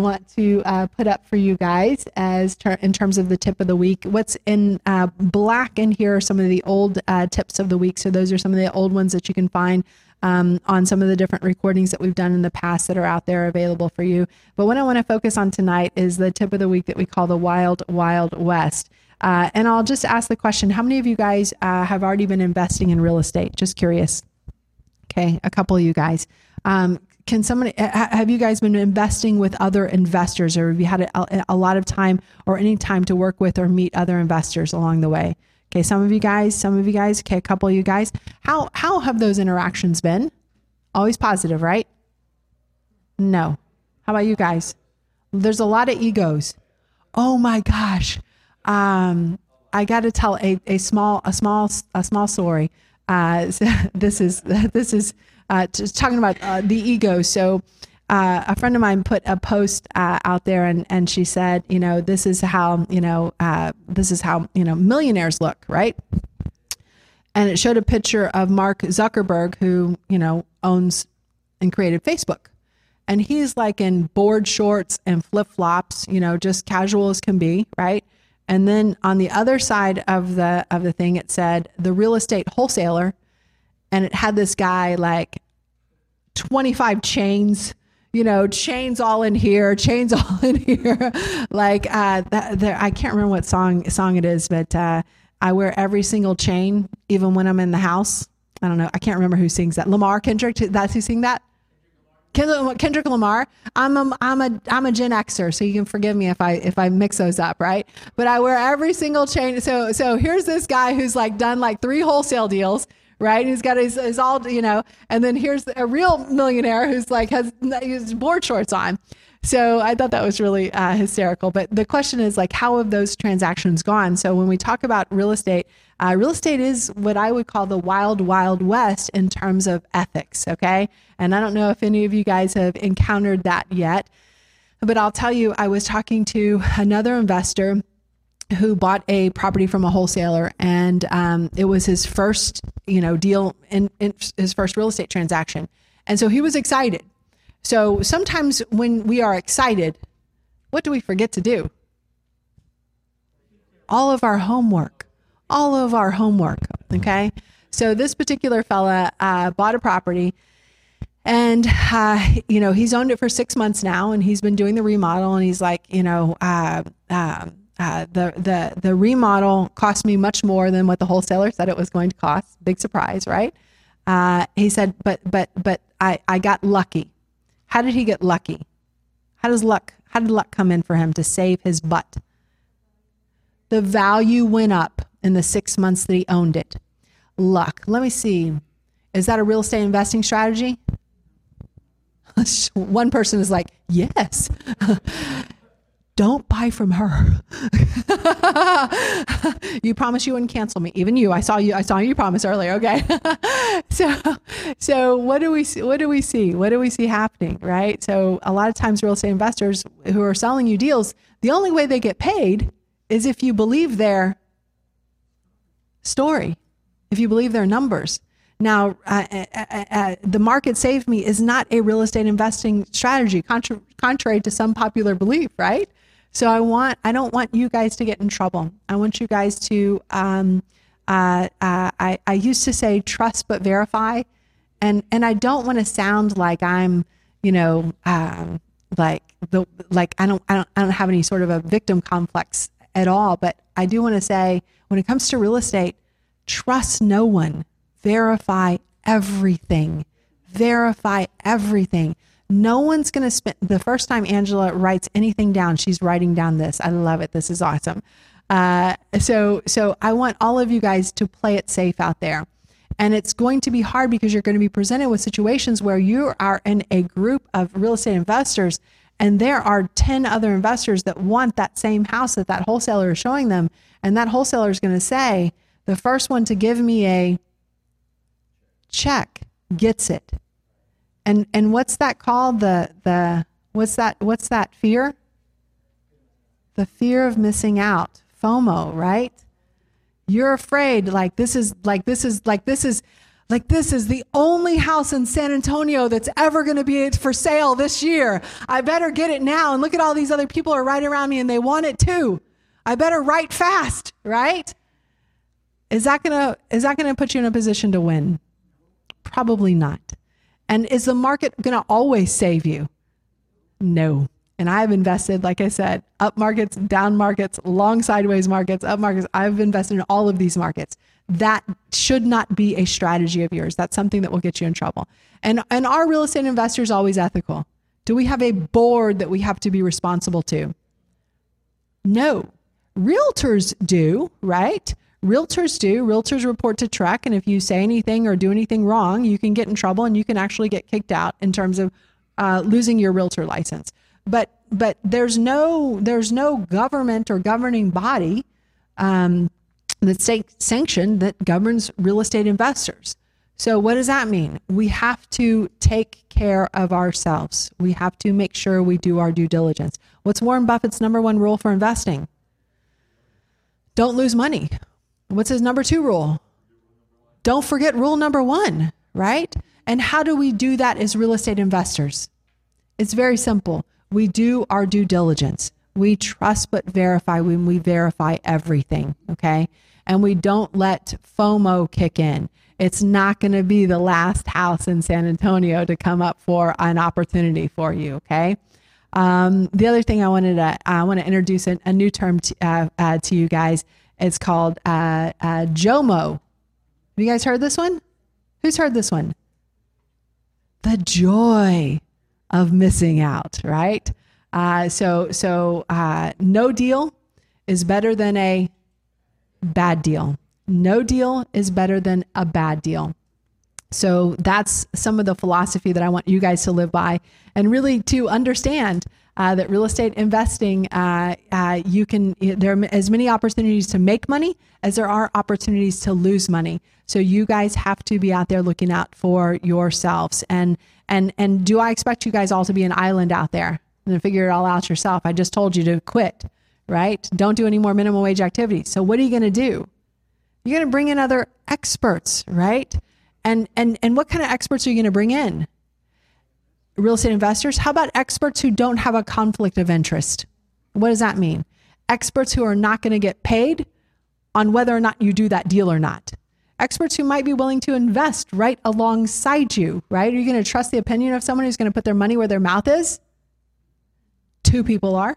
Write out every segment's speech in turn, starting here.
want to uh, put up for you guys as ter- in terms of the tip of the week. What's in uh, black in here are some of the old uh, tips of the week. So those are some of the old ones that you can find um, on some of the different recordings that we've done in the past that are out there available for you. But what I want to focus on tonight is the tip of the week that we call the Wild Wild West. Uh, and I'll just ask the question: How many of you guys uh, have already been investing in real estate? Just curious. Okay, a couple of you guys. Um, can somebody have you guys been investing with other investors or have you had a, a, lot of time or any time to work with or meet other investors along the way? Okay some of you guys some of you guys okay a couple of you guys. How how have those interactions been? Always positive right? No. How about you guys? There's a lot of egos. Oh my gosh. Um, i got to tell a, a small a small a small story. Uh, this is this is uh, talking about uh, the ego. So uh, a friend of mine put a post uh, out there, and and she said, you know, this is how you know uh, this is how you know millionaires look, right? And it showed a picture of Mark Zuckerberg, who you know owns and created Facebook, and he's like in board shorts and flip flops, you know, just casual as can be, right? And then on the other side of the of the thing, it said the real estate wholesaler and it had this guy like 25 chains you know chains all in here chains all in here like uh there i can't remember what song song it is but uh i wear every single chain even when i'm in the house i don't know i can't remember who sings that lamar kendrick that's who sing that Kendrick Lamar. I'm a I'm a I'm a Gen Xer, so you can forgive me if I if I mix those up, right? But I wear every single chain. So so here's this guy who's like done like three wholesale deals right? He's got his, his all, you know, and then here's a real millionaire who's like has his board shorts on. So I thought that was really uh, hysterical. But the question is like, how have those transactions gone? So when we talk about real estate, uh, real estate is what I would call the wild, wild west in terms of ethics. Okay. And I don't know if any of you guys have encountered that yet, but I'll tell you, I was talking to another investor who bought a property from a wholesaler and um, it was his first you know deal in, his first real estate transaction. And so he was excited. So sometimes when we are excited what do we forget to do? All of our homework. All of our homework okay? So this particular fella uh, bought a property and uh, you know he's owned it for six months now and he's been doing the remodel and he's like you know uh, um, uh, the the the remodel cost me much more than what the wholesaler said it was going to cost. Big surprise, right? Uh, he said, but but but I I got lucky. How did he get lucky? How does luck? How did luck come in for him to save his butt? The value went up in the six months that he owned it. Luck. Let me see. Is that a real estate investing strategy? One person is like, yes. don't buy from her. you promise you wouldn't cancel me. Even you, I saw you. I saw you promise earlier. Okay. so, so what do we see? What do we see? What do we see happening? Right. So a lot of times, real estate investors who are selling you deals, the only way they get paid is if you believe their story, if you believe their numbers. Now, uh, uh, uh, uh, the market saved me is not a real estate investing strategy, contra- contrary to some popular belief, right? So I want I don't want you guys to get in trouble. I want you guys to um, uh, uh, I I used to say trust but verify, and and I don't want to sound like I'm you know um, like the like I don't I don't I don't have any sort of a victim complex at all. But I do want to say when it comes to real estate, trust no one, verify everything, verify everything no one's going to spend the first time Angela writes anything down, she's writing down this. I love it. This is awesome. Uh, so, so I want all of you guys to play it safe out there. And it's going to be hard because you're going to be presented with situations where you are in a group of real estate investors and there are 10 other investors that want that same house that that wholesaler is showing them. And that wholesaler is going to say, The first one to give me a check gets it. And and what's that called? The the what's that what's that fear? The fear of missing out. FOMO, right? You're afraid like this is like this is like this is like this is the only house in San Antonio that's ever going to be for sale this year. I better get it now and look at all these other people are right around me and they want it too. I better write fast, right? Is that going to is that going to put you in a position to win? Probably not. And is the market going to always save you? No. And I've invested, like I said, up markets, down markets, long sideways markets, up markets. I've invested in all of these markets. That should not be a strategy of yours. That's something that will get you in trouble. And and are real estate investors always ethical? Do we have a board that we have to be responsible to? No. Realtors do, right? Realtors do. Realtors report to TREC, and if you say anything or do anything wrong, you can get in trouble and you can actually get kicked out in terms of uh, losing your realtor license. But but there's no there's no government or governing body um, that's sanctioned that governs real estate investors. So what does that mean? We have to take care of ourselves. We have to make sure we do our due diligence. What's Warren Buffett's number one rule for investing? Don't lose money. What's his number two rule? Don't forget rule number one, right? And how do we do that as real estate investors? It's very simple. We do our due diligence. We trust but verify when we verify everything, okay? And we don't let FOMO kick in. It's not going to be the last house in San Antonio to come up for an opportunity for you, okay? Um, the other thing I wanted to I want to introduce a, a new term to, uh, uh, to you guys it's called uh, uh, JOMO. Have you guys heard this one? Who's heard this one? The joy of missing out, right? Uh, so, so uh, no deal is better than a bad deal. No deal is better than a bad deal. So that's some of the philosophy that I want you guys to live by and really to understand uh, that real estate investing, uh, uh, you can there are as many opportunities to make money as there are opportunities to lose money. So you guys have to be out there looking out for yourselves. And and and do I expect you guys all to be an island out there and figure it all out yourself? I just told you to quit, right? Don't do any more minimum wage activities. So what are you going to do? You're going to bring in other experts, right? And and and what kind of experts are you going to bring in? Real estate investors. How about experts who don't have a conflict of interest? What does that mean? Experts who are not going to get paid on whether or not you do that deal or not. Experts who might be willing to invest right alongside you, right? Are you going to trust the opinion of someone who's going to put their money where their mouth is? Two people are.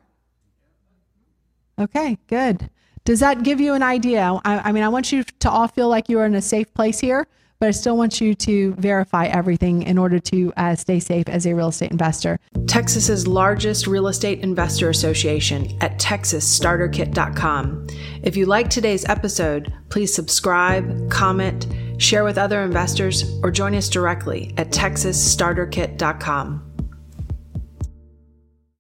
Okay, good. Does that give you an idea? I, I mean, I want you to all feel like you are in a safe place here but I still want you to verify everything in order to uh, stay safe as a real estate investor. Texas's largest real estate investor association at texasstarterkit.com. If you like today's episode, please subscribe, comment, share with other investors, or join us directly at texasstarterkit.com.